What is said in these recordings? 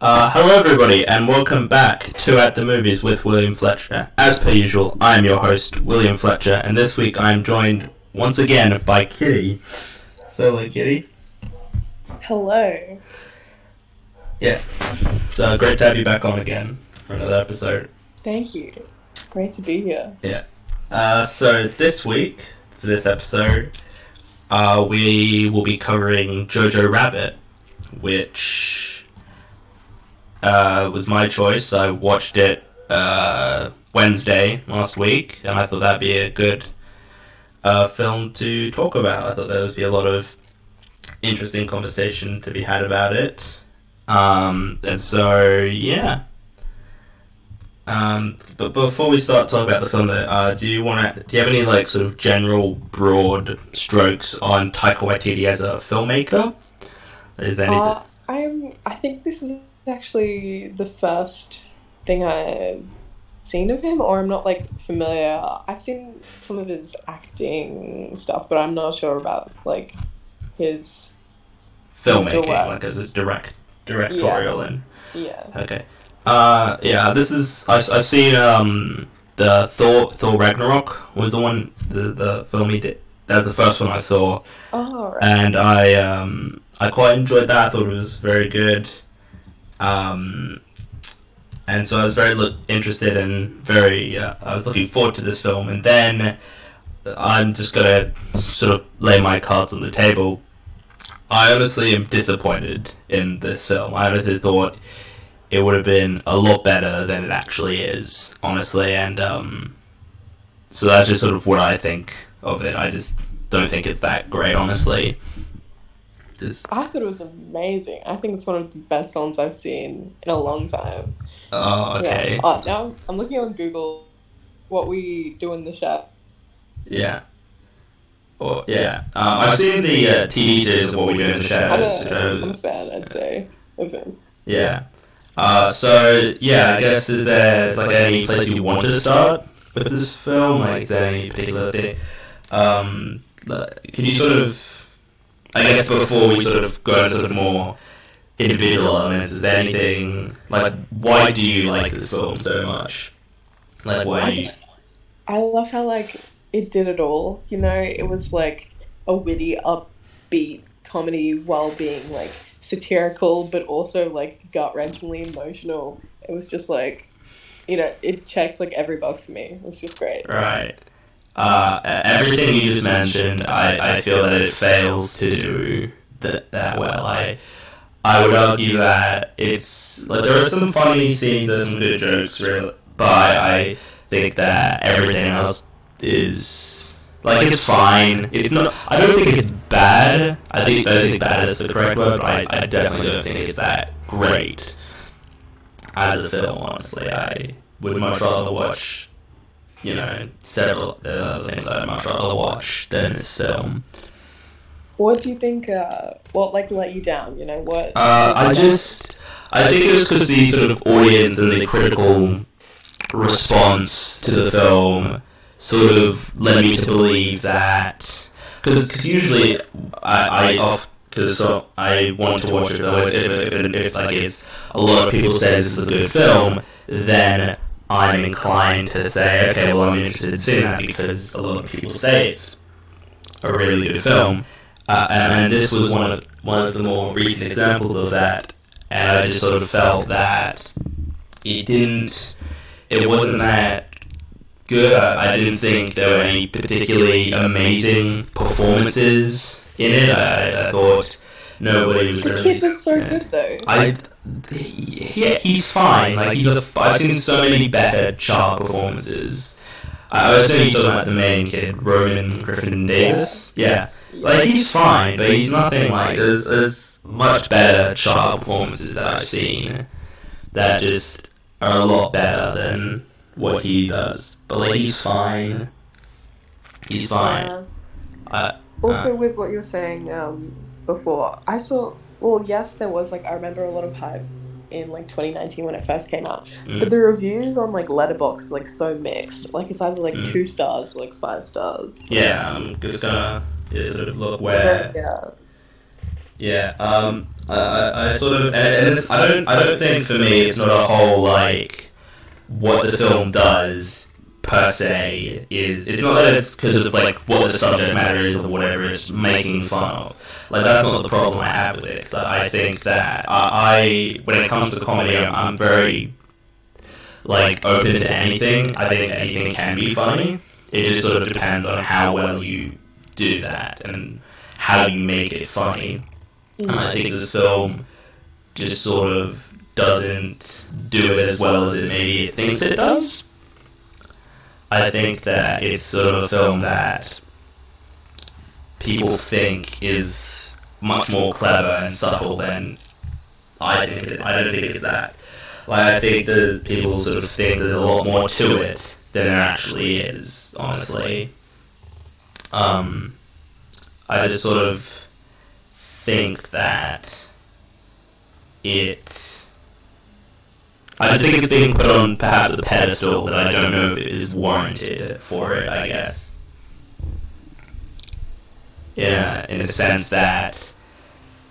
Uh, hello, everybody, and welcome back to At the Movies with William Fletcher. As per usual, I'm your host, William Fletcher, and this week I'm joined once again by Kitty. So, hello, Kitty. Hello. Yeah. So, great to have you back on again for another episode. Thank you. Great to be here. Yeah. Uh, so, this week, for this episode, uh, we will be covering Jojo Rabbit, which uh, was my choice. I watched it uh, Wednesday last week, and I thought that'd be a good uh, film to talk about. I thought there would be a lot of interesting conversation to be had about it. Um, and so, yeah. Um, but before we start talking about the film, though, uh, do you want to? Do you have any like sort of general broad strokes on Taika Waititi as a filmmaker? Is there anything? Uh, I'm. I think this is actually the first thing I've seen of him, or I'm not like familiar. I've seen some of his acting stuff, but I'm not sure about like his. filmmaking, like as a direct directorial and Yeah. okay. Uh, yeah, this is I've, I've seen um the Thor Thor Ragnarok was the one the the film he did. That was the first one I saw. Oh, right. and I um, I quite enjoyed that. I thought it was very good, um, and so I was very look, interested and very uh, I was looking forward to this film. And then I'm just gonna sort of lay my cards on the table. I honestly am disappointed in this film. I honestly thought it would have been a lot better than it actually is, honestly, and um, so that's just sort of what I think of it. I just don't think it's that great, honestly. Just I thought it was amazing. I think it's one of the best films I've seen in a long time. oh, okay, Yeah. Oh, now I'm looking on Google what we do in the chat. yeah. Or yeah, um, I've seen the uh, TV series of What We Do in the I'm Shadows. a, I'm uh, a fan, I'd say, of him. yeah. Uh, so yeah, I guess is there is like any place you want to start with this film? Like, is there any particular thing? Um, can you sort of, I guess, before we sort of go into sort of more individual elements, is there anything like why do you like this film so much? Like, why I do you? just, I love how like it did it all. You know, it was like a witty, upbeat comedy while being like satirical, but also like gut wrenchingly emotional. It was just like, you know, it checked like every box for me. It was just great. Right. Uh, everything you just mentioned, I, I feel that it fails to do that, that well. I I would argue that it's like there are some funny scenes, there's some good jokes, really, but I think that everything else is like it's fine. It's not. I don't think it's bad. I think I don't think bad is the correct word. But I, I definitely don't think it's that great as a film. Honestly, I would much rather watch you know, several uh, other things I'd much rather watch than this film. What do you think? Uh, what like let you down? You know what? Uh, I just, I think it was because the sort of audience and the critical response to the film sort of led me to believe that, because usually I, I off because so I want to watch a film if, if, if, if like it's a lot of people say this is a good film, then I'm inclined to say, okay, well, I'm interested in seeing that because a lot of people say it's a really good film. Uh, and, and this was one of one of the more recent examples of that. And I just sort of felt that it didn't, it wasn't that good. I, didn't think there were any particularly amazing performances in it. I, I thought nobody was the really. kid was so yeah. good though. I, yeah, he's fine. Like he's a. I've seen so many better child performances. I was assuming you're talking about the main kid, Roman Griffin Davis. Yeah, like he's fine, but he's nothing like. There's, there's much better child performances that I've seen that just are a lot better than what he does. But like he's fine. He's fine. Uh, Uh, Also, with what you're saying um, before, I saw. Well, yes, there was like I remember a lot of hype in like 2019 when it first came out, mm. but the reviews on like Letterboxd were like so mixed. Like it's either like Mm. two stars or like five stars. yeah, I'm just gonna just sort of look where yeah. Yeah. Um. I, I, I sort of, and, and it's, I don't, I don't think for me it's not a whole like what the film does per se is. It's not that it's because of like what the subject matter is or whatever it's making fun of. Like that's not the problem I have with it. 'cause I think that I, I, when it comes to comedy, I'm, I'm very like open to anything. I think anything can be funny. It just sort of depends on how well you do that and how you make it funny. And I think this film just sort of doesn't do it as well as it maybe it thinks it does. I think that it's sort of a film that people think is much more clever and subtle than I think it, I don't think it's that. Like I think that people sort of think there's a lot more to it than there actually is, honestly. Um, I just sort of think that it. I think it's being put on perhaps a pedestal that I don't know if it is warranted for it. I guess. Yeah, in a sense that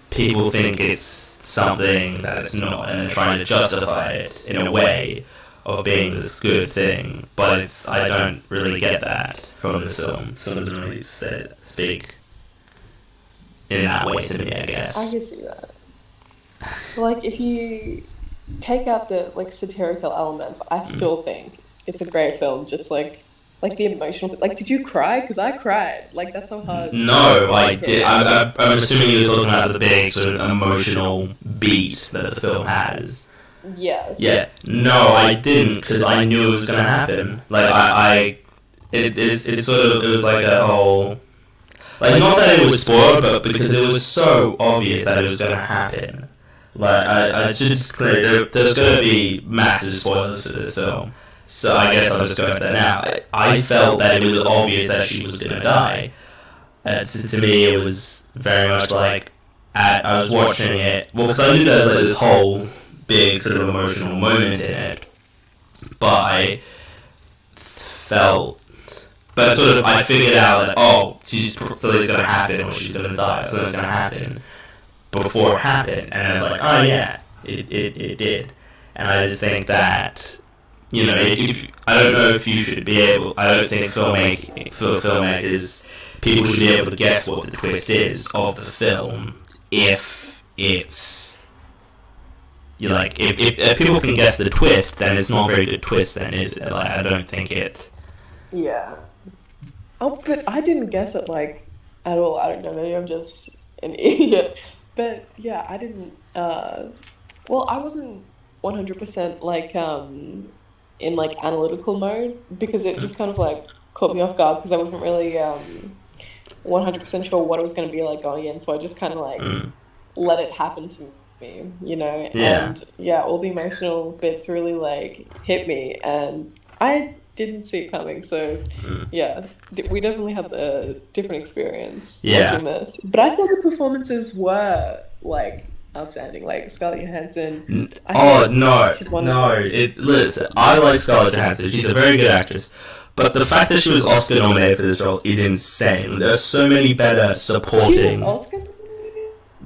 people think it's something that it's not, and are trying to justify it in a way of being this good thing. But it's I don't really get that from this film. So it doesn't really say, speak in that way to me. I guess. I could see that. Like if you take out the like satirical elements, I Mm. still think it's a great film. Just like like the emotional. Like, did you cry? Because I cried. Like that's how hard. No, I did. I'm, I'm- I'm assuming you're talking about the big sort of emotional beat that the film has. Yes. Yeah. No, I didn't because I knew it was gonna happen. Like I, I it, it's it's sort of it was like a whole like not that it was spoiled, but because it was so obvious that it was gonna happen. Like I, I just clear there, there's gonna be massive spoilers for this film. So I guess I'll just go into that now. I, I felt that it was obvious that she was gonna die. Uh, to, to me, it was very much like at, I was watching it. Well, because I knew there was like this whole big sort of emotional moment in it, but I felt, but sort of I figured out that oh, she's something's gonna happen or she's gonna die, something's gonna happen before it happened, and I was like, oh yeah, it it, it did, and I just think that you know, if I don't know if you should be able, I don't think filmmaking for filmmakers, people should be able to guess what the twist is of the film if it's you like if, if, if people can guess the twist, then it's not a very good twist. Then is it? Like I don't think it. Yeah. Oh, but I didn't guess it like at all. I don't know. Maybe I'm just an idiot. But yeah, I didn't. Uh, well, I wasn't 100% like um, in like analytical mode because it just kind of like caught me off guard because I wasn't really um, 100% sure what it was going to be like going in. So I just kind of like Mm, let it happen to me, you know? Yeah. And yeah, all the emotional bits really like hit me and I didn't see it coming. So mm. yeah, d- we definitely had a different experience Yeah. watching this. But I thought the performances were like outstanding. Like Scarlett Johansson. Oh no, no! It listen, I like Scarlett Johansson. She's a very good actress, but the fact that she was Oscar nominated for this role is insane. There are so many better She supporting. was Oscar nominated?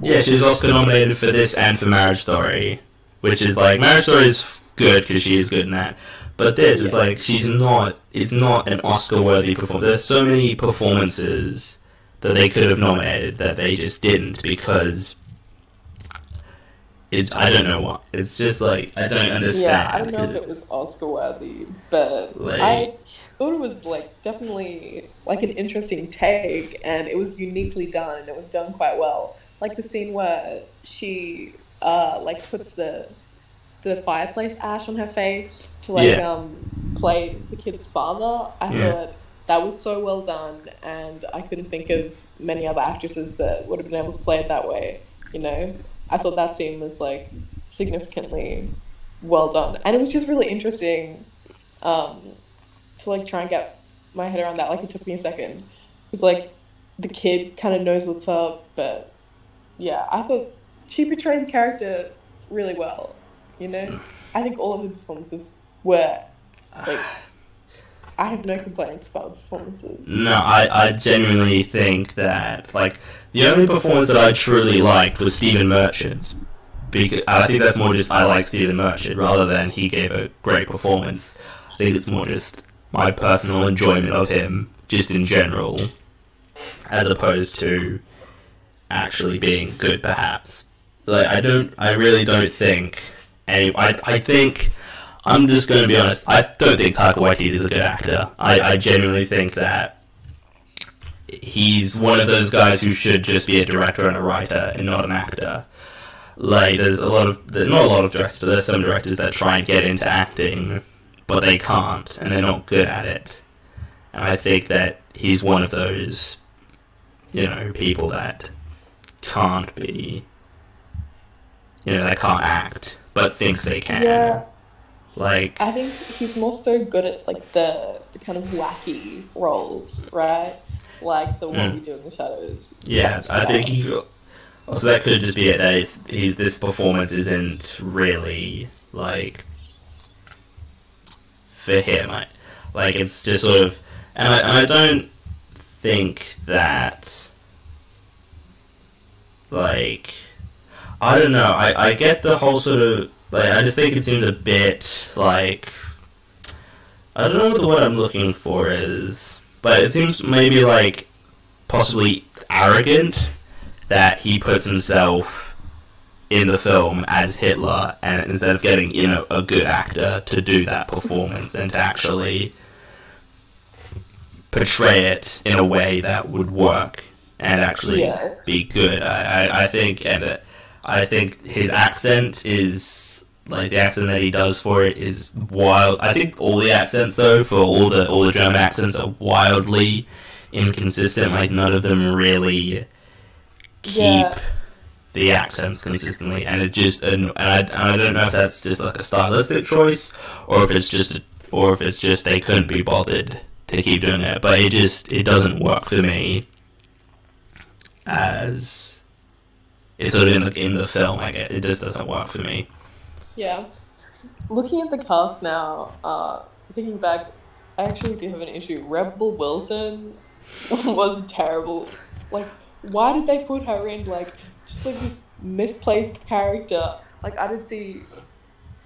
Yeah, she was Oscar nominated for this and for Marriage Story, which is like Marriage Story is good because she is good in that. But this is like she's not. It's not an Oscar-worthy performance. There's so many performances that they could have nominated that they just didn't because it's. I don't know what. It's just like I don't understand. Yeah, I don't know if it was Oscar worthy, but Like- I thought it was like definitely like an interesting take, and it was uniquely done, and it was done quite well. Like the scene where she uh like puts the the fireplace ash on her face to like Yeah. um play the kid's father. I Yeah. thought that was so well done, and I couldn't think of many other actresses that would have been able to play it that way. You know, I thought that scene was like significantly well done, and it was just really interesting um, to like try and get my head around that. Like it took me a second. It's like the kid kind of knows what's up, but yeah, I thought she portrayed the character really well. You know, I think all of the performances were like I have no complaints about the performances. No, I, I genuinely think that like the only performance that I truly liked was Stephen Merchant's. Because I think that's more just I like Stephen Merchant rather than he gave a great performance. I think it's more just my personal enjoyment of him, just in general, as opposed to actually being good, perhaps. Like I don't, I really don't think. I, I think I'm just going to be honest. I don't think Taika Waititi is a good actor. I, I genuinely think that he's one of those guys who should just be a director and a writer and not an actor. Like, there's a lot of, not a lot of directors, but there's some directors that try and get into acting, but they can't, and they're not good at it. And I think that he's one of those, you know, people that can't be, you know, that can't act, but thinks they can. Yeah, Like, I think he's more so good at like the, the kind of wacky roles, right? Like the What Mm. We Do in the Shadows. Yeah, type I think stuff. he. Also, that could just be it. That he's, he's this performance isn't really like for him. I, like it's just sort of, and I, and I don't think that like I don't know. I I get the whole sort of like I just think it seems a bit like I don't know what the word I'm looking for is, but it seems maybe like possibly arrogant that he puts himself in the film as Hitler, and instead of getting you know a good actor to do that performance and to actually portray it in a way that would work and actually Yeah. be good. I, I, I think, and uh, I think his accent is like the accent that he does for it is wild. I think all the accents though for all the all the German accents are wildly inconsistent. Like none of them really keep Yeah. the accents consistently, and it just and, and I, and I don't know if that's just like a stylistic choice or if it's just or if it's just they couldn't be bothered to keep doing it. But it just it doesn't work for me as it's sort of in the in the film. I get it just doesn't work for me. Yeah. Looking at the cast now, uh, thinking back, I actually do have an issue. Rebel Wilson was terrible. Like, why did they put her in like just like this misplaced character? Like, I didn't see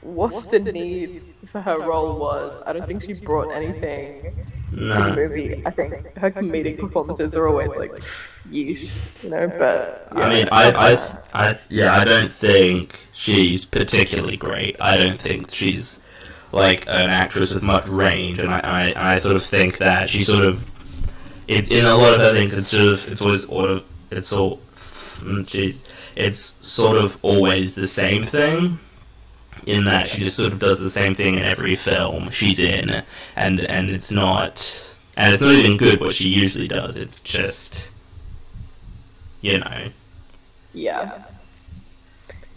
what the need for her role was. I don't think she brought anything to the movie. I think her comedic performances are always like yeesh, you know. But I mean, I, I, I, yeah, I don't think she's particularly great. I don't think she's like an actress with much range, and I, I, I sort of think that she sort of, it's in a lot of her things. It's sort of, it's always, sort of, it's all, mm, jeez, it's sort of always the same thing. In that she just sort of does the same thing in every film she's in, and and it's not, and it's not even good what she usually does. It's just, you know, Yeah.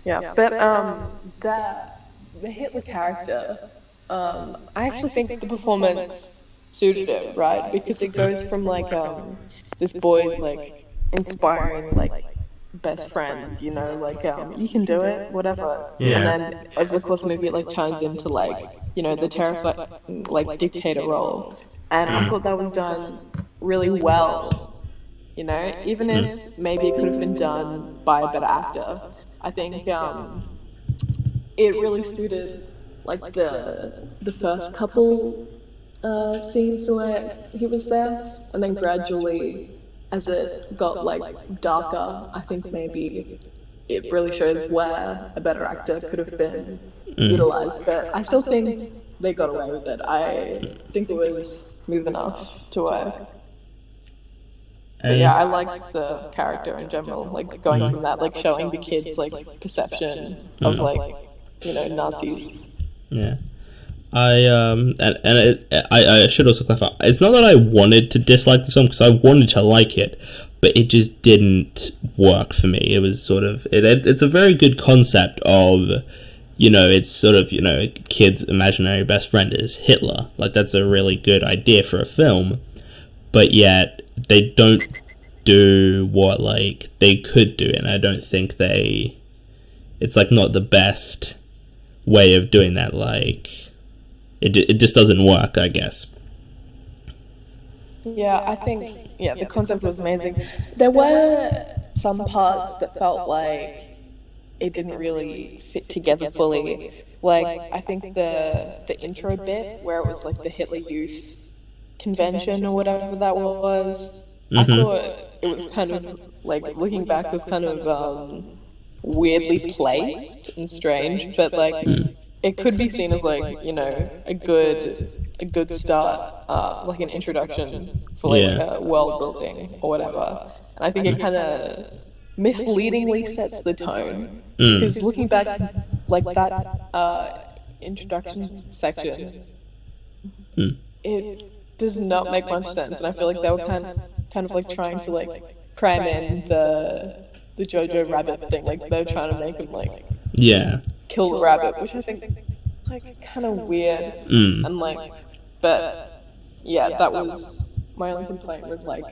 Yeah, but um, that the Hitler character, um, I actually think the performance suited it, right? Because it goes from like um, this boy's like inspiring like best friend, you know, like um, you can do it, whatever. Yeah. And then over the course of the movie, it like turns into like you know the terrifying like dictator role, and I thought that was done really well. You know, even if maybe it could have been done by a better actor, I think um, it really suited like the the first couple uh, scenes where he was there, and then gradually, as it got like darker, I think maybe it really shows where a better actor could have been mm. utilized. But I still think they got away with it. I think it was smooth enough to work. But yeah, I liked the character in general, like going mm. from that, like showing the kids like perception mm. of like you know Nazis. Yeah. I um and and it, I I should also clarify. It's not that I wanted to dislike the song because I wanted to like it, but it just didn't work for me. It was sort of it, it, it's a very good concept of you know it's sort of you know kid's imaginary best friend is Hitler. Like that's a really good idea for a film, but yet they don't do what like they could do, and I don't think they. It's like not the best way of doing that. Like it, it just doesn't work, I guess. Yeah, I think yeah, the concept was amazing. There were some parts that felt like it didn't really fit together fully. Like I think the the intro bit where it was like the Hitler Youth convention or whatever that was. I Mhm. thought it was kind of like looking back was kind of um, weirdly placed and strange, but like it could be seen as like you know a good a good start, uh, like an introduction for like Yeah. uh, world building or whatever. And I think it kind of misleadingly sets the tone Mm. because looking back, like that uh, introduction section, Mm. it does not make much sense, and I feel like they were kind of, kind of like trying to like cram in the the Jojo Rabbit thing, like they're trying to make him like Yeah. Kill the rabbit, which I think like kind of weird Mm. and like, but yeah, that was my only complaint with like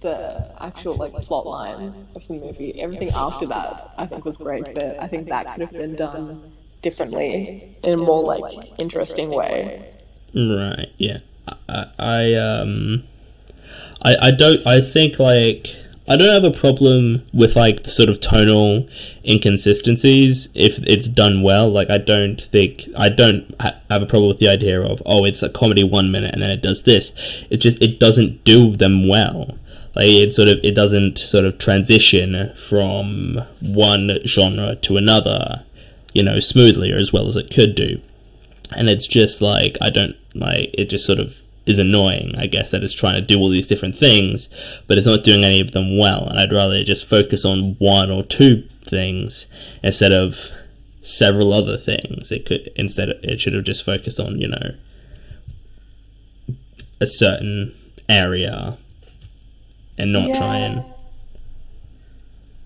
the actual like plot line of the movie. Everything after that I think was great, but I think that could have been done differently in a more like interesting way. Right. Yeah. I, I um, I I don't. I think like I don't have a problem with like the sort of tonal inconsistencies if it's done well. Like I don't think I don't ha- have a problem with the idea of oh it's a comedy one minute and then it does this. It just it doesn't do them well. Like it sort of it doesn't sort of transition from one genre to another, you know, smoothly or as well as it could do and it's just like I don't like it just sort of is annoying I guess that it's trying to do all these different things but it's not doing any of them well and I'd rather just focus on one or two things instead of several other things it could instead it should have just focused on you know a certain area and not try and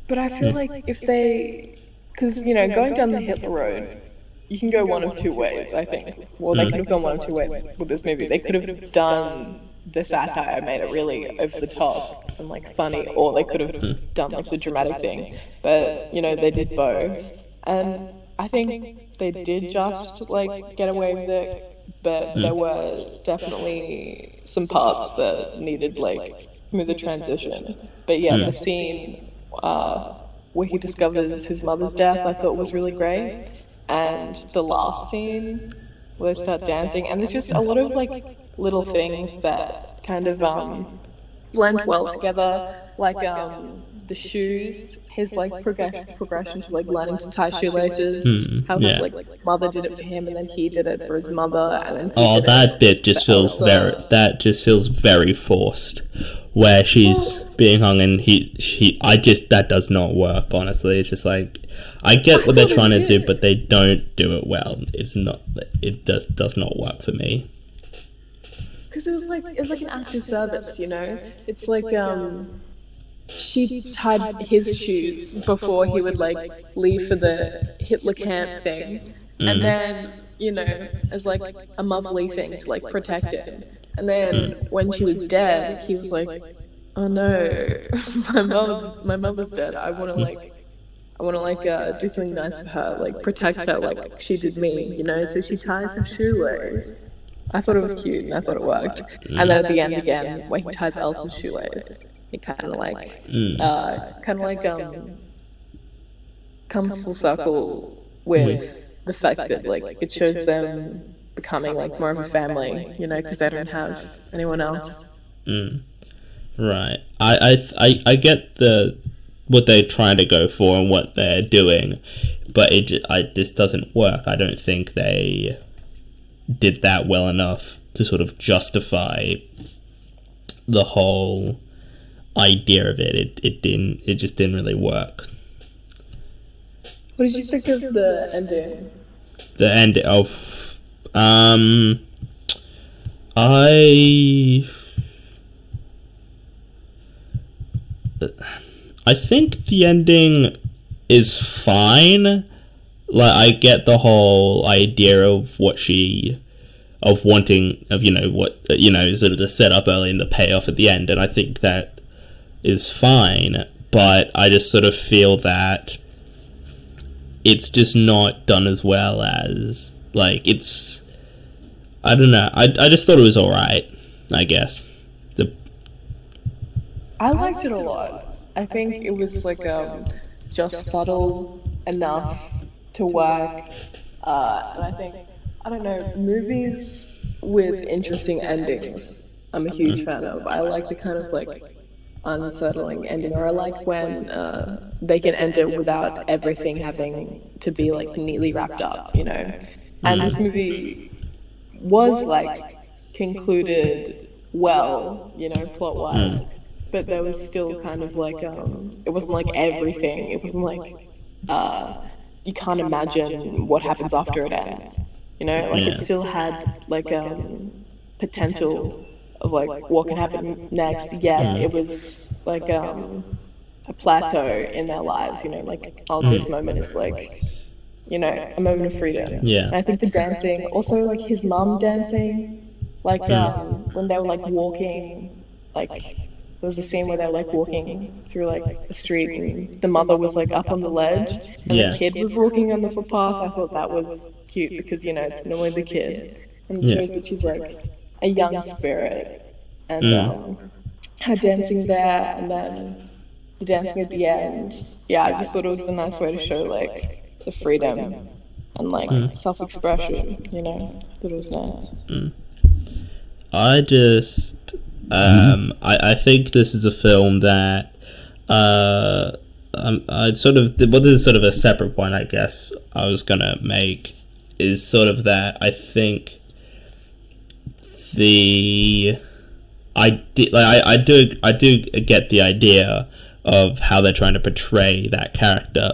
But I feel like if they, because you know, going down the Hitler road, you can go one of two ways. I think. Well, they mm. could have gone one of two ways with this movie. They could have done the satire, made it really over the top and like funny, or they could have done like the dramatic thing. But you know, they did both, and I think they did just like get away with it. But there were definitely some parts that needed like smoother transition. But yeah, the scene uh, where he discovers his mother's death, I thought was really great. And the last scene where they start dancing, and there's just a lot of like little things that kind of um, blend well together, like um, the shoes. His like progression, progression to like learning to tie shoelaces. Mm, how yeah. his like mother did it for him, and then he did it for his mother, and then Oh, that bit just feels Elsa. very. That just feels very forced. Where she's being hung and he, she. I just that does not work. Honestly, it's just like I get what they're trying to do, but they don't do it well. It's not. It does does not work for me. Because it was like it was like an act of service, you know. It's like um, she tied his shoes before he would like leave for the Hitler camp thing, and then you know as like a motherly thing to like protect him. And then when she was dead, he was like, "Oh no, my mom's my mother's dead. I want to like." I want to like uh, do something nice for her, like protect her, like she did me, you know. So she ties her shoelace. I thought it was cute, and I thought it worked. And then at the end again, when he ties Elsa's shoelace, it kind of like, Mm. uh, kind of like um, comes full circle with the fact that like it shows them becoming like more of a family, you know, because they don't have anyone else. Mm. Right. I, I I I get the what they're trying to go for and what they're doing, but it ju- I this doesn't work. I don't think they did that well enough to sort of justify the whole idea of it. It it didn't. It just didn't really work. What did you think of the ending? the end of um I I think the ending is fine. Like I get the whole idea of what she of wanting of you know what you know sort of the setup early and the payoff at the end and I think that is fine but I just sort of feel that it's just not done as well as like it's I don't know. I, I just thought it was alright, I guess. The I liked it a lot. I think it was like um, just subtle enough to work, uh, and I think I don't know movies with interesting endings. I'm a huge fan of. I like the kind of like unsettling ending, or I like when uh, they can end it without everything having to be like neatly wrapped up, you know. And this movie was like concluded well, you know, plot wise. But there was still kind of like um it wasn't like everything. It wasn't like uh you can't imagine what happens after it ends. You know, like Yeah. it still had like um potential of like what can happen next. Yeah, it was like um a plateau in their lives, you know, like oh this moment is like you know, a moment of freedom. Yeah. And I think the dancing, also like his mum dancing, like um, when they were like walking, like there was the scene where they were like walking through like a street and the mother was like up on the ledge and Yeah. the kid was walking on the footpath. I thought that was cute because you know it's normally the kid and it Yeah. shows that she's like a young spirit and Mm. um, her dancing there and then the dancing at the end. Yeah, I just thought it was a nice way to show like the freedom and like Mm. self-expression. You know, thought it was nice. I just um I, I think this is a film that uh um, I sort of well this is sort of a separate point I guess I was gonna make is sort of that I think the I like I, I do I do get the idea of how they're trying to portray that character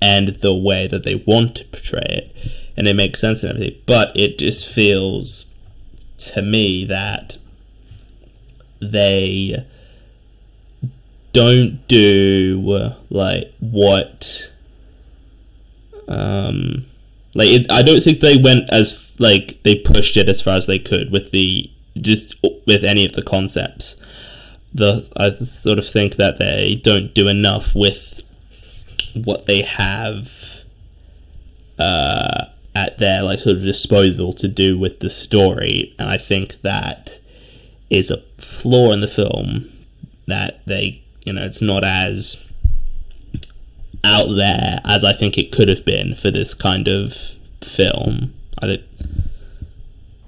and the way that they want to portray it and it makes sense and everything but it just feels to me that they don't do like what um like it, I don't think they went as like they pushed it as far as they could with the just with any of the concepts. The I sort of think that they don't do enough with what they have uh, at their like sort of disposal to do with the story, and I think that is a flaw in the film that they you know it's not as out there as I think it could have been for this kind of film. I think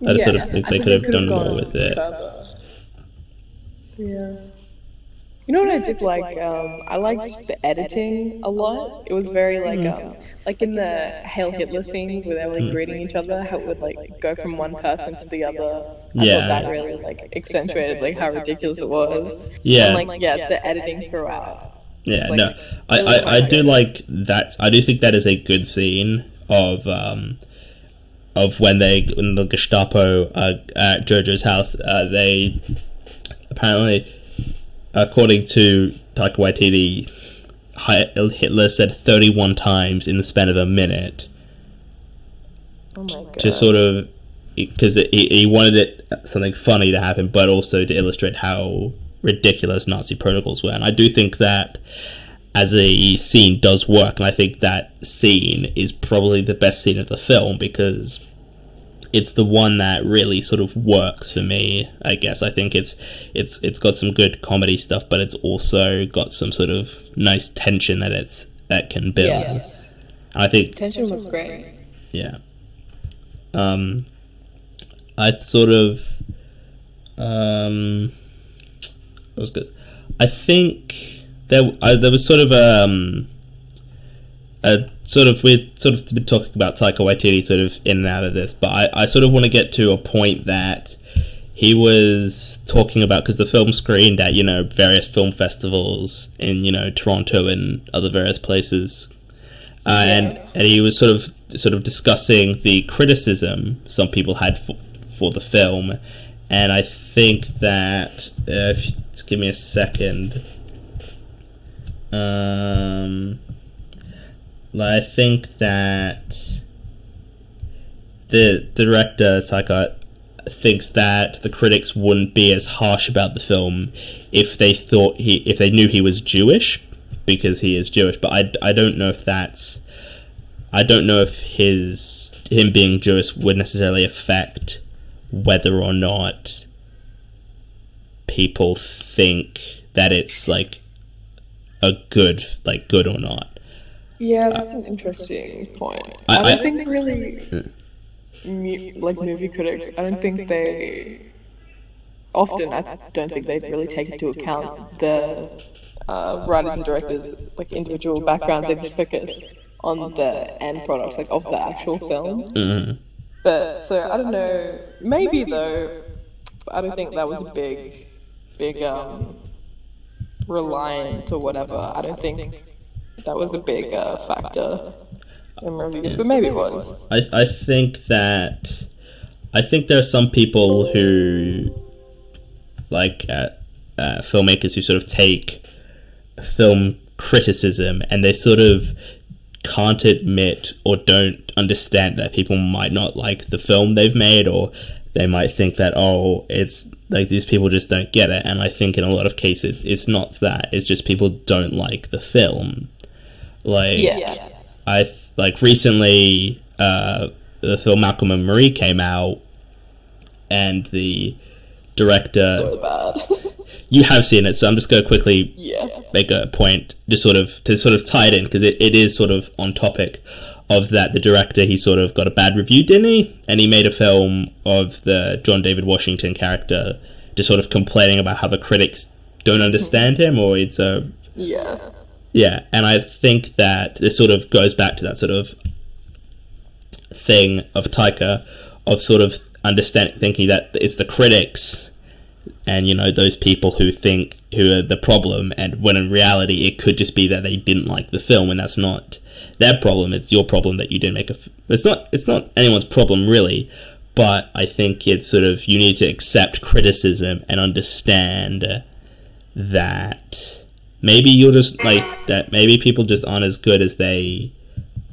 I just sort of think they could have done more with it. Yeah. You know what I did like? Um, I liked the editing a lot. It was very like um, like in the Heil Hitler scenes where they were like greeting each other, how it would like go from one person to the other. I Yeah. thought that really like accentuated like how ridiculous it was. Yeah. And like yeah, the editing throughout. Yeah, like, no, I, really I, I do like that. I do think that is a good scene of um, of when they in the Gestapo uh, at Jojo's house. Uh, they apparently, according to Taika Waititi, Hi- Hitler said thirty one times in the span of a minute Oh to sort of because he, he wanted it something funny to happen, but also to illustrate how ridiculous Nazi protocols were. And I do think that as a scene does work, and I think that scene is probably the best scene of the film because it's the one that really sort of works for me. I guess I think it's it's it's got some good comedy stuff, but it's also got some sort of nice tension that it's that can build. Yes. I think Tension was great. yeah. Um, I sort of, um, what was good. I think there, I, there was sort of um, a sort of we sort of been talking about Taika Waititi sort of in and out of this, but I, I sort of want to get to a point that he was talking about because the film screened at you know various film festivals in you know Toronto and other various places. Uh, and and he was sort of sort of discussing the criticism some people had for, for the film, and I think that uh, if you just give me a second, um, I think that the director Taika thinks that the critics wouldn't be as harsh about the film if they thought he if they knew he was Jewish because he is Jewish but I, I don't know if that's I don't know if his him being Jewish would necessarily affect whether or not people think that it's like a good like good or not. Yeah, that's an interesting point. I- I, don't I- think really, mu- like movie critics, I don't think they often. I don't think they really take into account the uh, writers and directors, like individual backgrounds. They just focus on the end products, like of the actual film. Mhm. But so I don't know. Maybe though, I don't think that was a big, big um, reliant or whatever. I don't think that was a big uh, factor in reviews, but maybe it was. I, I think that I think there are some people who like uh, uh, filmmakers who sort of take film criticism and they sort of can't admit or don't understand that people might not like the film they've made or they might think that oh it's like these people just don't get it. And i think in a lot of cases it's not that. It's just people don't like the film like Yeah. I like recently uh, the film Malcolm and Marie came out, and the director you have seen it, so I'm just going to quickly yeah. make a point just sort of to sort of tie it in because it, it is sort of on topic of that the director he sort of got a bad review didn't he and he made a film of the John David Washington character just sort of complaining about how the critics don't understand him or it's a Yeah. Yeah, and I think that this sort of goes back to that sort of thing of Taika of sort of understanding, thinking that it's the critics and you know those people who think who are the problem, and when in reality it could just be that they didn't like the film, and that's not their problem. It's your problem that you didn't make a. F- it's not. It's not anyone's problem really. But I think it's sort of you need to accept criticism and understand that maybe you're just like that maybe people just aren't as good as they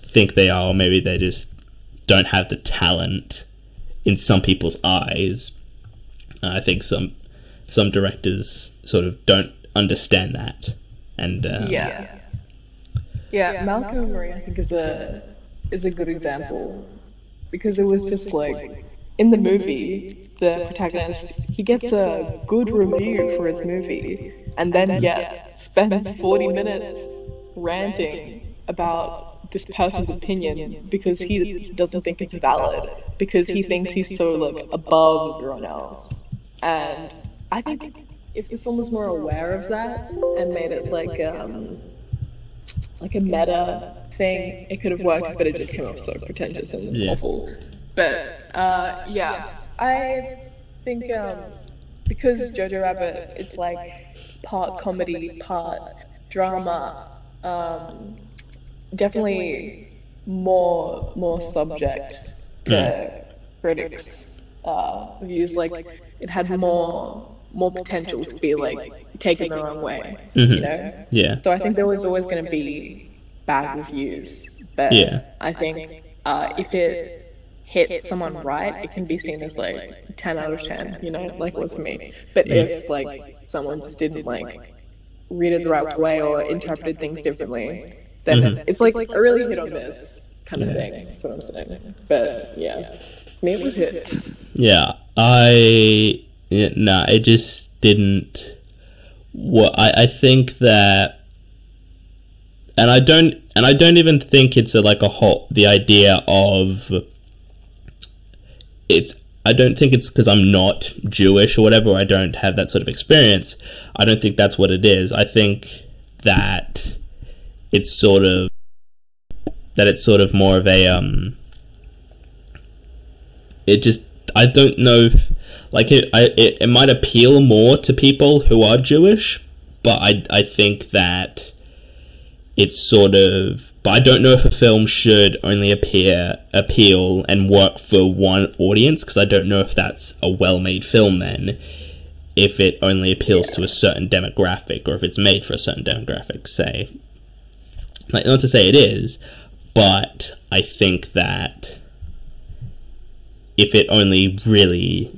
think they are or maybe they just don't have the talent in some people's eyes. Uh, i think some some directors sort of don't understand that and um, Yeah. Yeah, Malcolm and Marie, I think, is a is a good example. Because it was just like in the movie, the protagonist he gets a good review for his movie, and then yet spends forty minutes ranting about this person's opinion because he, he doesn't think it's valid because he thinks he's so like above everyone else, and I think if the film was more aware of that and made it like um like a meta thing, it could have worked, but it just came off so pretentious and Yeah. awful. But uh, yeah, I think um, because Jojo Rabbit is like part comedy, part drama, um, definitely more more subject to critics' uh, views. Like it had more more potential to be like taken the wrong way, you know. yeah So I think there was always going to be bad reviews, but Yeah. I think uh, if it hit someone right, it can be seen as like ten out of ten, you know, like it was for me. But if like someone just didn't like read it the right way or interpreted things differently, then it's like like a really hit or miss kind of thing. That's what I'm saying. But yeah, for me it was hit. Yeah, I yeah, nah, it just didn't. What I I think that, and I don't, and I don't even think it's a, like a whole the idea of. It's. I don't think it's because I'm not Jewish or whatever. I don't have that sort of experience. I don't think that's what it is. I think that it's sort of that it's sort of more of a um it just I don't know if, like it, I, it it might appeal more to people who are Jewish, but I I think that it's sort of but I don't know if a film should only appear appeal and work for one audience because I don't know if that's a well-made film then if it only appeals to a certain demographic or if it's made for a certain demographic say like not to say it is but I think that if it only really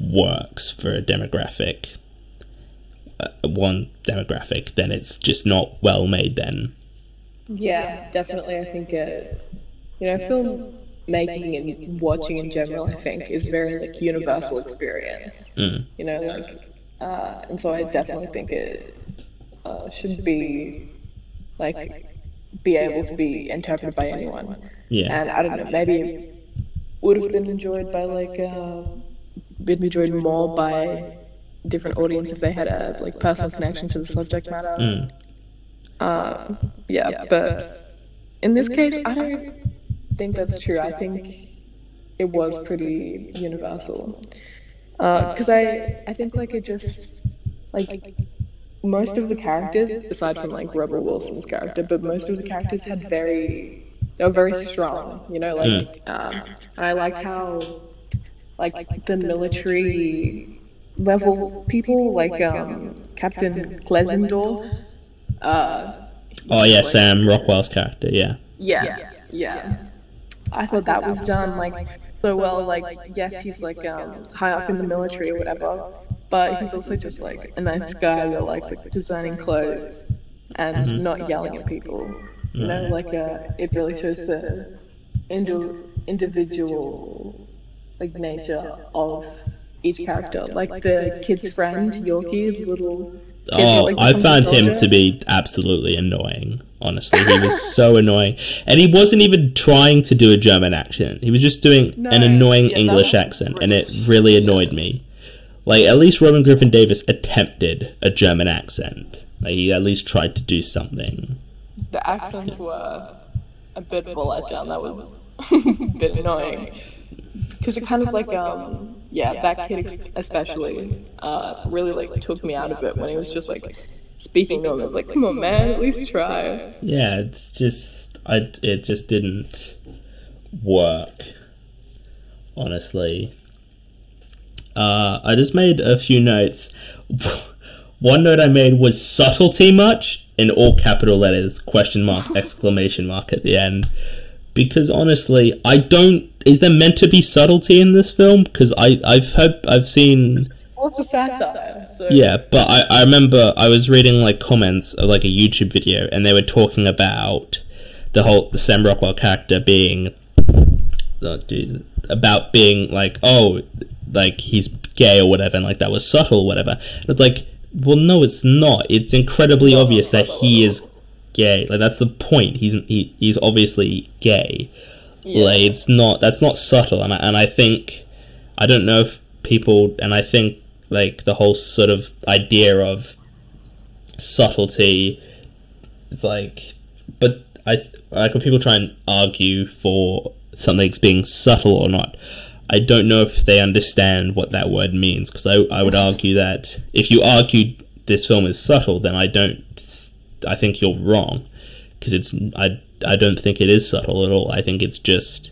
works for a demographic, uh, one demographic, then it's just not well made. Then Yeah, definitely. I think uh, you know, film making and watching in general, I think, is very like universal experience. Mm. You know, like uh, and so I definitely think it uh, should be like be able to be interpreted by anyone. Yeah. And I don't know, maybe it would have been enjoyed by like uh, been enjoyed more by different audience if they had a like personal connection to the subject matter. Mm. Uh, yeah, but in this case, I don't think that's true. I think it was pretty universal. Because I, I think like it just like most of the characters, aside from like Rebel Wilson's character, but most of the characters had very, they were very strong. You know, like, um, and I liked how like the military level people, like um, Captain Klenzendorf. Uh, Oh yeah, like- Sam Rockwell's character. Yeah. Yes. Yeah. I thought that was done like so well. Like, yes, he's like um, high up in the military or whatever, but he's also just like a nice guy who likes like designing clothes and not yelling at people. You know, like uh, it really shows the indi- individual like nature of each character. Like the kid's friend, Yorkie, the little. Oh, I found him to be absolutely annoying. Honestly, he was so annoying, and he wasn't even trying to do a German accent. He was just doing No, an annoying yeah, English accent, and it really annoyed me. Like at least Roman Griffin Davis attempted a German accent. Like he at least tried to do something. the accents were a bit of a letdown. That was a bit annoying because it kind of like um yeah that kid ex- especially uh really like took me out of it when he was just like speaking to him. I was like, come on, man, at least try. Yeah, it's just I it just didn't work. Honestly. Uh, I just made a few notes. One note I made was subtlety much in all capital letters, question mark, exclamation mark at the end. Because honestly, I don't. Is there meant to be subtlety in this film? Because I I've heard I've seen Well, it's a satire, so yeah, but I, I remember I was reading like comments of like a YouTube video, and they were talking about the whole the Sam Rockwell character being, oh, Jesus, about being like oh, like he's gay or whatever, and like that was subtle or whatever. And it's like, well, no, it's not. It's incredibly obvious that he is gay. Like that's the point. He's he, he's obviously gay. Yeah. Like it's not that's not subtle, and I, and I think I don't know if people and I think like the whole sort of idea of subtlety. It's like, but I like when people try and argue for something's being subtle or not. I don't know if they understand what that word means because I, I would mm-hmm. argue that if you argue this film is subtle, then I don't. I think you're wrong because it's I I don't think it is subtle at all. I think it's just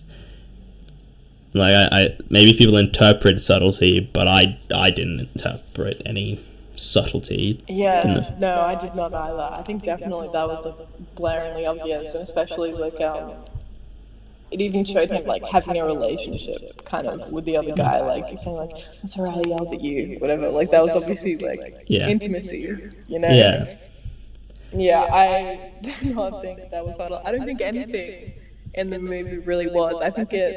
like I, I maybe people interpret subtlety, but I I didn't interpret any subtlety. Yeah, no, I did not either. I think definitely that was like blaringly obvious, and especially like um, it even showed him like having a relationship kind of with the other guy, like saying like, "That's alright, I yelled at you," whatever. Like that was obviously like Yeah. intimacy, you know? Yeah, Yeah, I do not think that was subtle. I don't think anything in the movie really was. I think it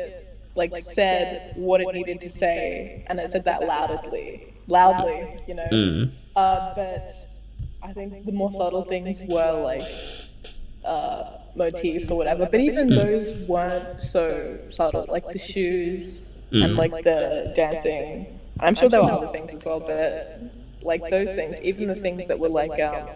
like said what it needed to say, and it said that loudly, loudly, you know. mm, Uh, but I think the more subtle things were like uh, motifs or whatever. But even those weren't so subtle, like the shoes and like the dancing. I'm sure there were other things as well, but like those things, even the things that were like um,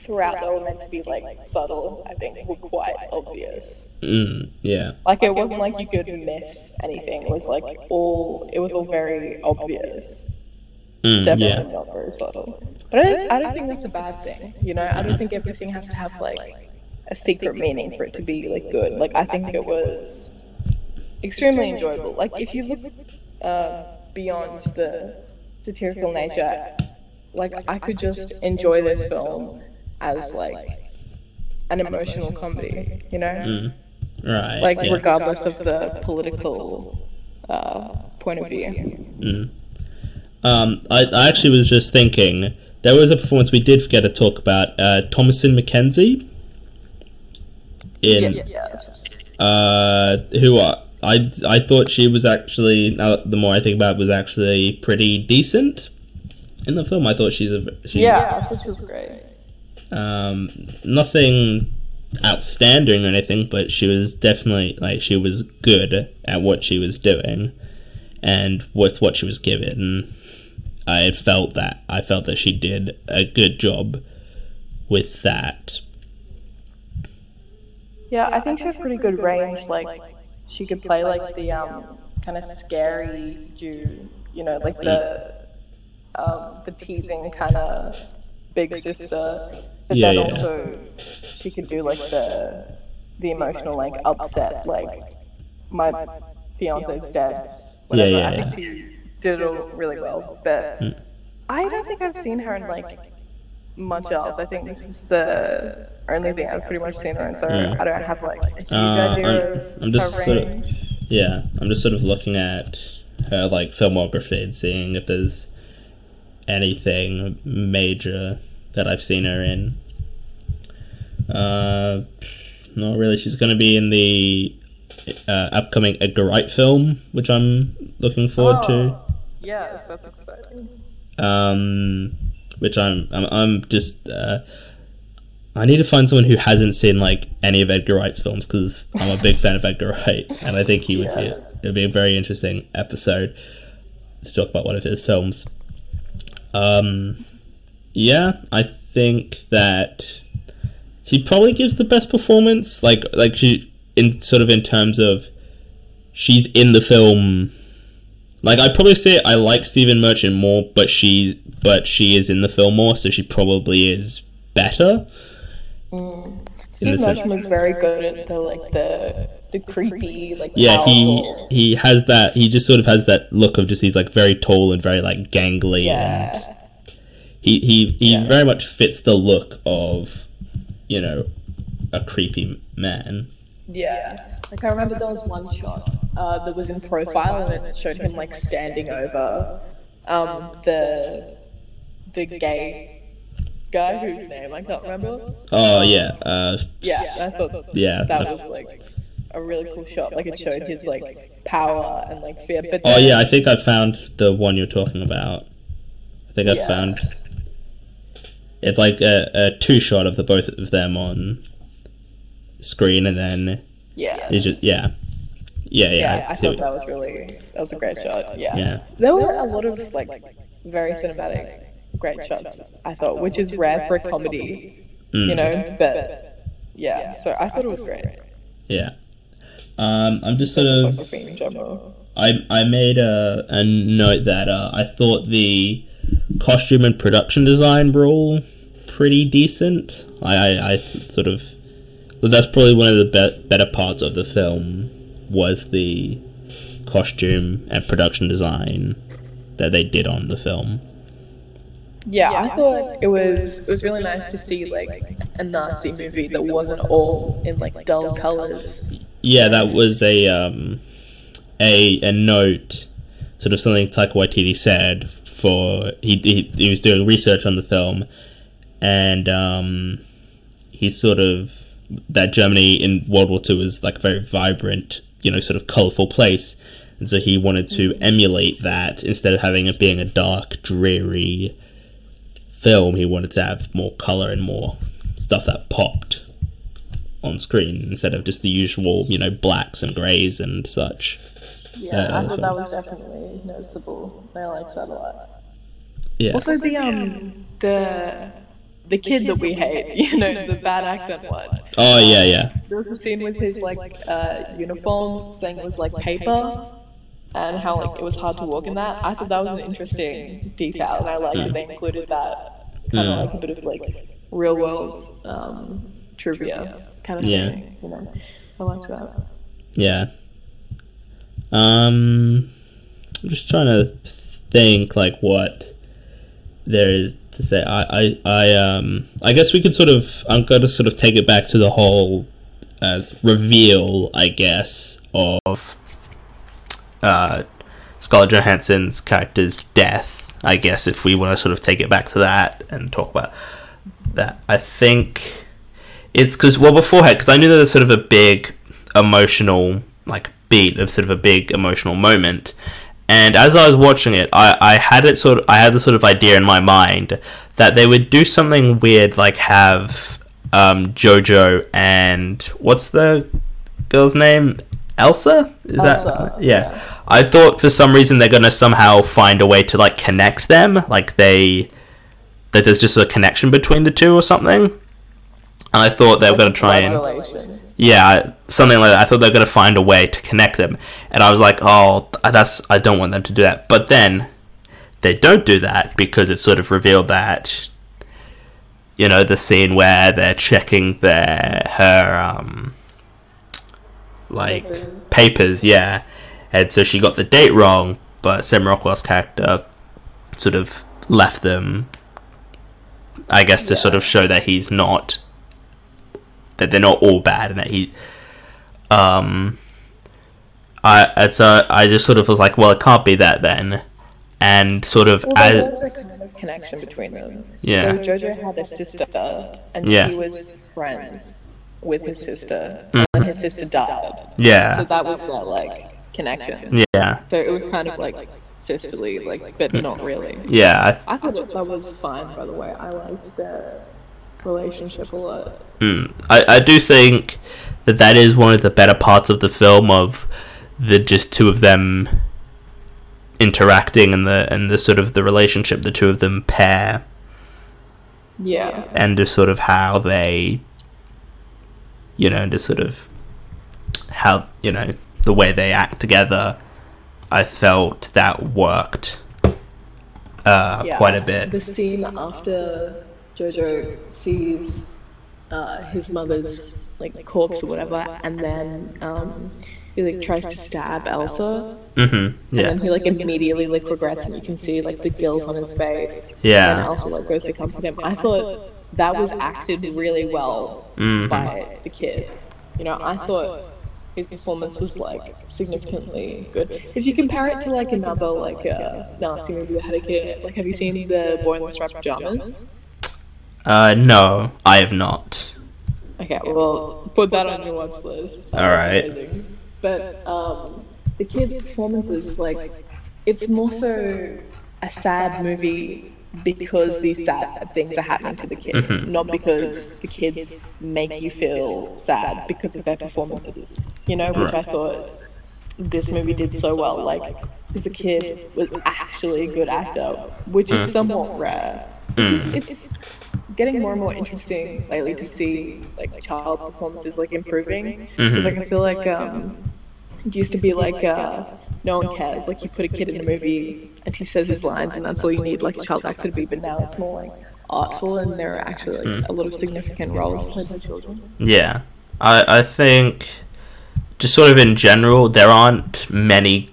throughout that were meant to be like subtle, I think were quite obvious. mm, yeah, Like it wasn't like you could miss anything. It was like all it was all very obvious mm, definitely yeah, not very subtle. But I don't, I don't think that's a bad thing. You know, I don't think everything has to have like a secret meaning for it to be like good. Like I think it was extremely enjoyable. Like if you look uh, beyond the satirical nature, like I could just enjoy this film as like an emotional comedy. You know, mm, right, like yeah. regardless of the political uh, point of view. Mm. Um, I, I actually was just thinking there was a performance we did forget to talk about. Uh, Thomasin McKenzie in Yes. uh, who I, I I thought she was actually now the more I think about it, was actually pretty decent. in the film, I thought she's a she, Yeah, I thought she was great. Um, nothing outstanding or anything, but she was definitely like she was good at what she was doing, and with what she was given, I felt that I felt that she did a good job with that. Yeah, I think she had pretty good range. Like, she could play like the um kind of scary Jew, you know, like the um the teasing kind of big sister. But Yeah, then yeah. also she could do like the the emotional like upset, like my fiance's dead. Whatever. yeah, I yeah. think she did it all really well. But I don't think I've seen her in like much else. I think this is the only thing I've pretty much seen her in, so Yeah. I don't have like a huge Uh, idea I'm- of I'm just her sort of- Yeah, I'm just sort of looking at her like filmography and seeing if there's anything major that I've seen her in. Uh, not really. She's going to be in the uh, upcoming Edgar Wright film, which I'm looking forward Oh, yes, that's exciting. Um, which I'm I'm, I'm just. Uh, I need to find someone who hasn't seen like any of Edgar Wright's films because I'm a big fan of Edgar Wright, and I think he would be it would be a very interesting episode to talk about one of his films. Um, yeah, I think that she probably gives the best performance. Like like she in sort of in terms of she's in the film. Like I'd probably say I like Stephen Merchant more, but she but she is in the film more, so she probably is better. In Steve Merchant was very good at the like the the creepy like Yeah, he powerful- he has that. He just sort of has that look of just he's like very tall and very like gangly, and he he he Yeah. very much fits the look of you know a creepy man. yeah. Like I remember there was one shot uh, that was in profile and it showed him like standing over um the the gay guy whose name I can't remember. Oh yeah, uh, Yeah, I thought yeah. that was like a really cool shot. Like it showed his like power and like fear. But oh yeah, I think I found the one you're talking about. I think I Yeah. found. It's like a, a two shot of the both of them on screen, and then yeah, it's just yeah, yeah, yeah. yeah. I see thought that was really that was a great shot. Yeah. Yeah. there were a lot of like very cinematic, great shots. I thought, which is rare for a comedy, Mm. you know. But yeah, so I thought it was great. Yeah. Um, I'm just sort of Photography in general. I, I made a, a note that uh, I thought the costume and production design were all pretty decent. I, I, I sort of that's probably one of the be- better parts of the film was the costume and production design that they did on the film. Yeah, I thought it was it was really nice to see like a Nazi movie that wasn't all in like dull colors. Yeah, that was a um, a a note, sort of something Taika Waititi said for he he, he was doing research on the film, and um, he sort of that Germany in World War Two was like a very vibrant, you know, sort of colorful place, and so he wanted to emulate that instead of having it being a dark, dreary film. He wanted to have more color and more stuff that popped on screen instead of just the usual, you know, blacks and greys and such. Yeah, Yeah, I thought that was definitely noticeable. I liked that a lot. Yeah. Also, the um the the kid that we hate, you know, the bad accent one. Oh yeah, yeah, There was a scene with his like uh, uniform saying it was like paper, and how like it was hard to walk in that. I thought that was an interesting detail, and I liked that they included that kind of Mm. like a bit of like real world um, trivia kind of Yeah. thing. You know, I liked that. yeah. Um, I'm just trying to think like what there is to say. I, I, I, um, I guess we could sort of. I'm going to sort of take it back to the whole uh, reveal, I guess, of uh, Scarlett Johansson's character's death. I guess if we want to sort of take it back to that and talk about that, I think it's because well beforehand because I knew there was sort of a big emotional like beat of sort of a big emotional moment, And as I was watching it, I, I had it sort of I had the sort of idea in my mind that they would do something weird like have um, Jojo and what's the girl's name? Elsa? Is Elsa, that yeah. yeah. I thought for some reason they're gonna somehow find a way to like connect them, like they that there's just a connection between the two or something. And I thought they were gonna try and Relation. yeah, something like that. I thought they were gonna find a way to connect them, and I was like, oh, that's I don't want them to do that. But then they don't do that because it sort of revealed that you know the scene where they're checking their her um like Papers. papers, yeah, and so she got the date wrong, but Sam Rockwell's character sort of left them. I guess to Yeah. sort of show that he's not that they're not all bad and that he um I and so I just sort of was like, well, it can't be that then, and sort of Well, there as was a kind of connection between them. Yeah. So Jojo had a sister, and Yeah. he was friends with his sister, and his sister died. Yeah. So that was their like connection. yeah, So it was kind of like sisterly, like, but not really. yeah. I thought that, that was fine, by the way. I liked their relationship a lot. I, mm, I I do think that that is one of the better parts of the film of the just two of them interacting and the and the sort of the relationship the two of them pair Yeah. and just sort of how they you know just sort of how you know the way they act together i felt that worked uh Yeah. quite a bit The scene after Jojo sees uh, his mother's like corpse or whatever, and then um, he like tries to stab Elsa, hmm and then he like immediately like regrets, and you can see like the guilt on his face. Yeah. And Elsa like goes to comfort him. I thought that was acted really well Mhm. by the kid. You know, I thought his performance was like significantly good. If you compare it to like another like uh, Nazi movie that had a kid like have you seen the Boy in the Striped Pajamas? Uh no i have not Okay, well put that on your watch list. All amazing. But um, the kid's performances, like, it's more so a sad movie because these sad things are happening to the kids, Mhm. not because the kids make you feel sad because of their performances. You know, which I thought this movie did so well. Like, because the kid was actually a good actor, which is Mm. somewhat rare. Mm. is, it's getting more and more interesting lately to see like child performances like improving. because like I feel like um it used to be like uh no one cares. Like you put a kid in a movie and he says his lines and that's all you need. like a child actor to be but now it's more like artful and there are actually like a lot of significant roles played by children. Yeah, I I think just sort of in general, there aren't many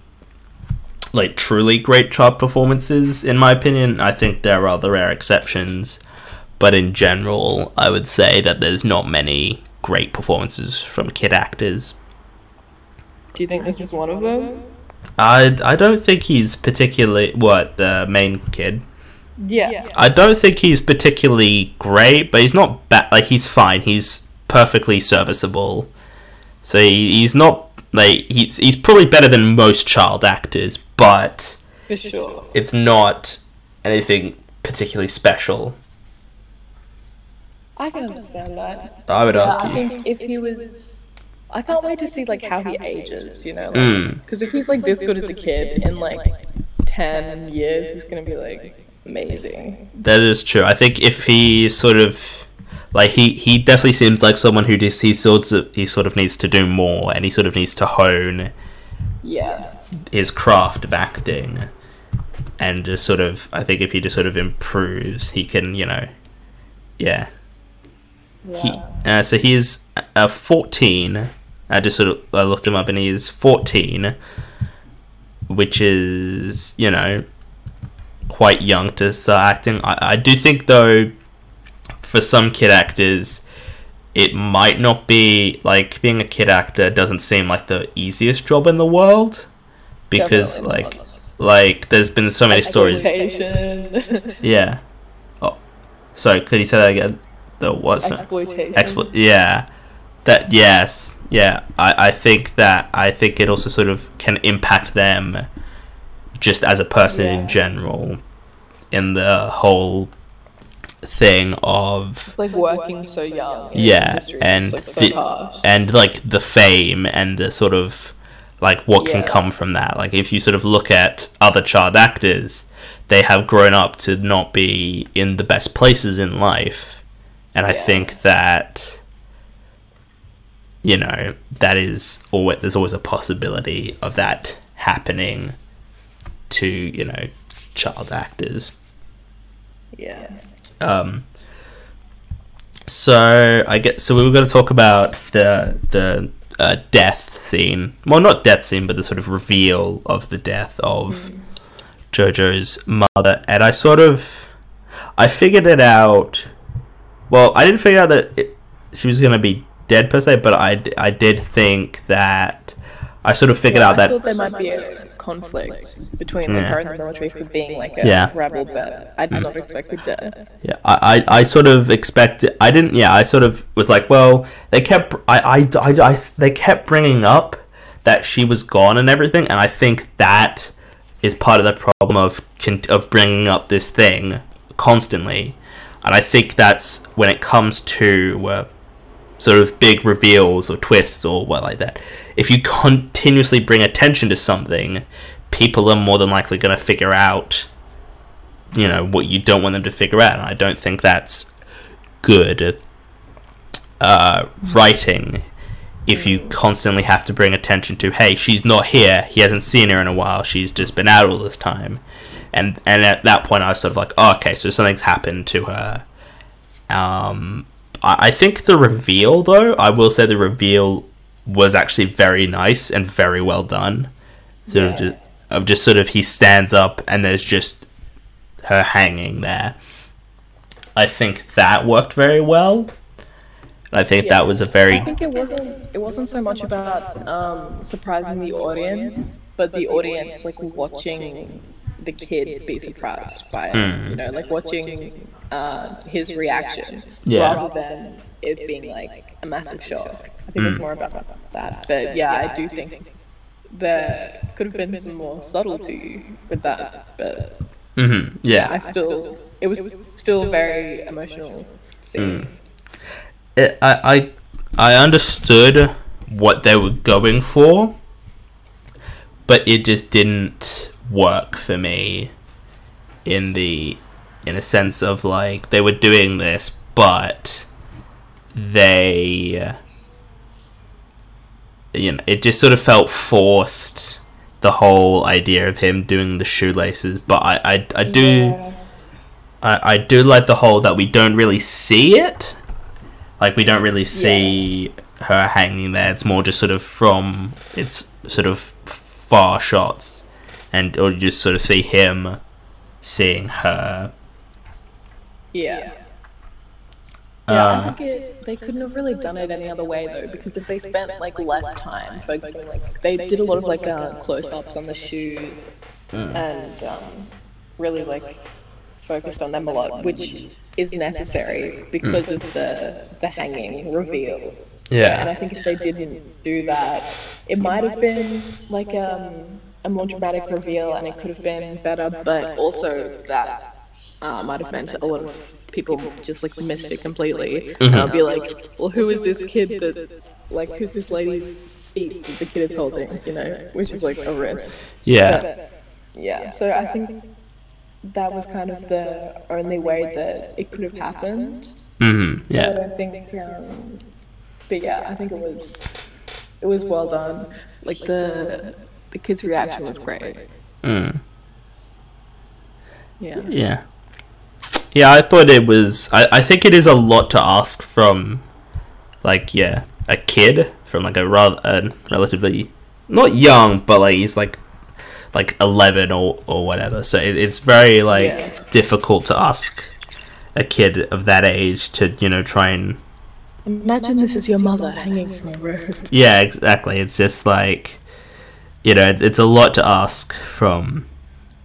like truly great child performances in my opinion. I think there are the rare exceptions, but in general, I would say that there's not many great performances from kid actors. do you think this is one of them I I don't think he's particularly what the main kid. yeah I don't think he's particularly great, but he's not bad. Like he's fine. He's perfectly serviceable. So he, he's not like he's he's probably better than most child actors, but for sure it's not anything particularly special. I can understand that I would Yeah, I think if he was, I can't wait to see like how he ages. You know, Mm. because if he's like this good as a kid in like ten years, he's gonna be like amazing. That is true. I think if he sort of like he he definitely seems like someone who just he sort of he sort of needs to do more and he sort of needs to hone Yeah, his craft of acting and just sort of I think if he just sort of improves he can you know yeah he uh, so he is uh, 14 I just sort of I looked him up and he is 14 which is you know quite young to start acting. I, I do think though for some kid actors it might not be like being a kid actor doesn't seem like the easiest job in the world because Definitely like not. like there's been so many stories. yeah. Oh sorry could you say that again the what's that? Exploitation. Explo- yeah that yes yeah I, I think that I think it also sort of can impact them just as a person in general, in the whole thing of like working so young. Yeah, and like, so the- and like the fame and the sort of like what can come from that. Like if you sort of look at other child actors, they have grown up to not be in the best places in life, and I Yeah. think that you know that is always there's always a possibility of that happening to you know child actors. Yeah. Um, so I get so we were going to talk about the the uh, death scene. Well, not death scene, but the sort of reveal of the death of Jojo's mother. And I sort of I figured it out. Well, I didn't figure out that it, she was going to be dead per se, but I, I did think that I sort of figured Yeah, out I that thought there might be a conflict between Yeah. her and the military for being like a Yeah. rebel, but I did not expect the death. Yeah, I, I, I sort of expected. I didn't. Yeah, I sort of was like, well, they kept. I, I, I, I, they kept bringing up that she was gone and everything, and I think that is part of the problem of of bringing up this thing constantly, and I think that's when it comes to uh, sort of big reveals or twists or what like that. If you continuously bring attention to something, people are more than likely going to figure out you know what you don't want them to figure out. And i don't think that's good uh, writing. If you constantly have to bring attention to hey she's not here. He hasn't seen her in a while. She's just been out all this time and and at that point i was sort of like oh, okay so something's happened to her um I, I think the reveal though i will say the reveal was actually very nice and very well done sort of just of just sort of he stands up and there's just her hanging there. I think that worked very well. I think that was a very I think it wasn't. It wasn't so much about um, surprising the audience, but the audience like watching the kid be surprised by it. Hmm. You know, like watching uh, his reaction Yeah. rather than it being like a massive shock. I think it's Hmm. more about that. But yeah, I do think there could have been some more subtlety with that. But Mhm, I yeah. still, it was still very emotional scene. It, I, I I understood what they were going for, but it just didn't work for me in the in a sense of like they were doing this, but they you know it just sort of felt forced the whole idea of him doing the shoelaces. But i i, I do Yeah. I, I do like the whole that we don't really see it. Like we don't really see her hanging there. It's more just sort of from it's sort of far shots and or you just sort of see him seeing her Yeah. Yeah, Uh, I think it, they couldn't have really done it any other way though, because if they spent like less time focusing, like they did a lot of like uh, close-ups on the shoes and um, really like focused on them a lot, which is necessary because of the the hanging reveal. Yeah, and I think if they didn't do that, it might have been like um, a more dramatic reveal, and it could have been better. But also that uh, might have meant a lot of people just like missed it completely. And I'll be like, well, who is this kid that, like, who's this lady feet that the kid is holding? You know, which is like a risk. yeah But, yeah, so I think that was kind of the only way that it could have happened. Mm-hmm. So I don't think. Um, but yeah, I think it was it was well done. Like the the kid's reaction was great. mm. Yeah. Yeah. Yeah, I thought it was. I, I think it is a lot to ask from, like, yeah, a kid from like a rather a relatively not young, but like he's like like eleven or or whatever. So it, it's very like Yeah. difficult to ask a kid of that age to you know try and Imagine this is your mother hanging from a rope. yeah exactly. It's just like you know it's, it's a lot to ask from.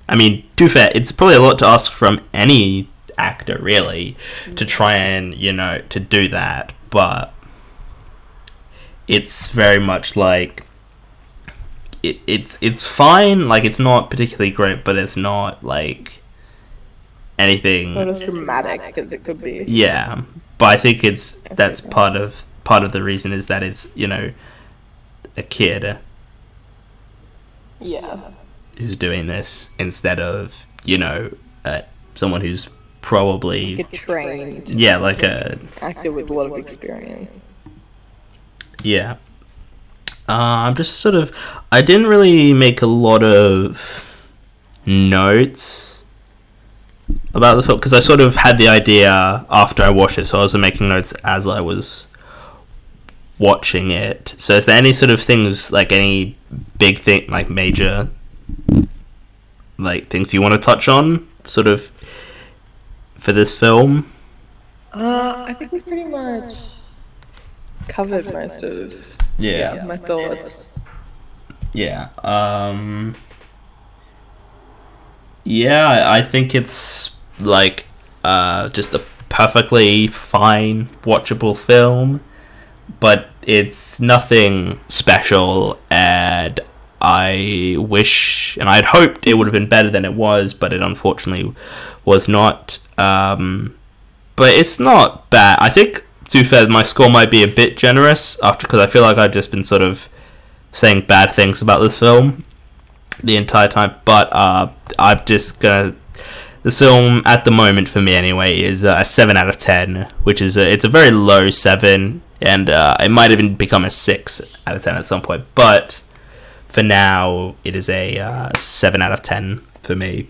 I mean, to fair, it's probably a lot to ask from any actor, really, to try and, you know, to do that. But it's very much like, it, it's it's fine. Like it's not particularly great, but it's not like anything. Not as dramatic as it could be. Yeah, but I think it's that's that. part of part of the reason is that it's you know a kid Yeah. who's doing this instead of you know uh, someone who's probably Like a trained yeah like a actor with a lot of experience. yeah. Uh, I'm just sort of I didn't really make a lot of notes about the film because I sort of had the idea after I watched it, so I was making notes as I was watching it. So, is there any sort of things like any big thing, like major, like things you want to touch on, sort of for this film? Uh, I think we pretty much covered most of yeah, my thoughts. Yeah. Um Yeah, I- I think it's like uh just a perfectly fine watchable film, but it's nothing special and I wish and I had hoped it would have been better than it was, but it unfortunately was not. Um but it's not bad. I think to fair, my score might be a bit generous after because I feel like I've just been sort of saying bad things about this film the entire time. But uh, I'm just gonna. This film, at the moment, for me anyway, is a seven out of ten, which is a, it's a very low seven, and uh, it might even become a six out of ten at some point. But for now, it is a uh, seven out of ten for me.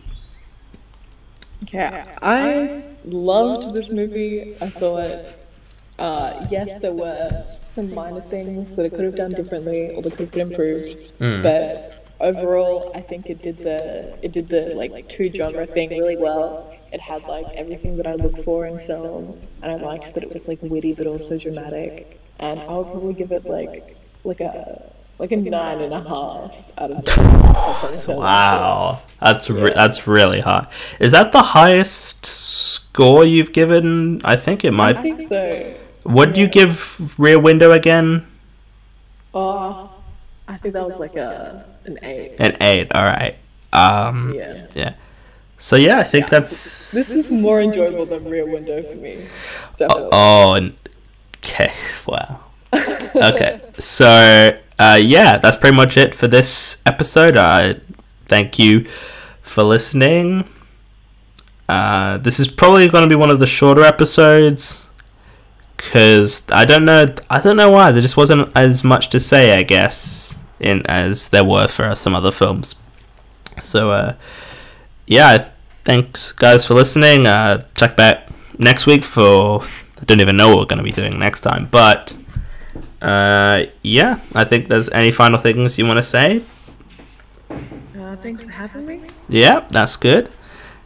Okay, I loved this movie. I thought, uh, yes, there were some minor things that it could have done differently or that could have been improved, Mm. but overall, I think it did the it did the like two genre thing really well. It had like everything that I look for in film, and I liked that it was like witty but also dramatic. And I would probably give it like like a like a nine and a half out of ten. Wow, that's re- that's really high. Is that the highest score you've given? I think it might. I think so. What do you give Rear Window again? Oh, I think that was like a an eight. An eight. All right. Um. Yeah. Yeah. So yeah, I think that's. This was more enjoyable than Rear Window for me. Definitely. Oh. and- Okay. Wow. Okay. So uh, yeah, that's pretty much it for this episode. Uh, thank you for listening. Uh, this is probably going to be one of the shorter episodes because I don't know. I don't know why there just wasn't as much to say. I guess in as there were for some other films. So uh, yeah, thanks guys for listening. Uh, check back next week for I don't even know what we're going to be doing next time, but uh, yeah, I think there's any final things you want to say. Uh, thanks for having me. Yeah, that's good.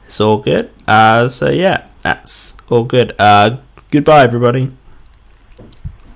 It's all good. Uh, so yeah, that's all good. Uh, goodbye, everybody.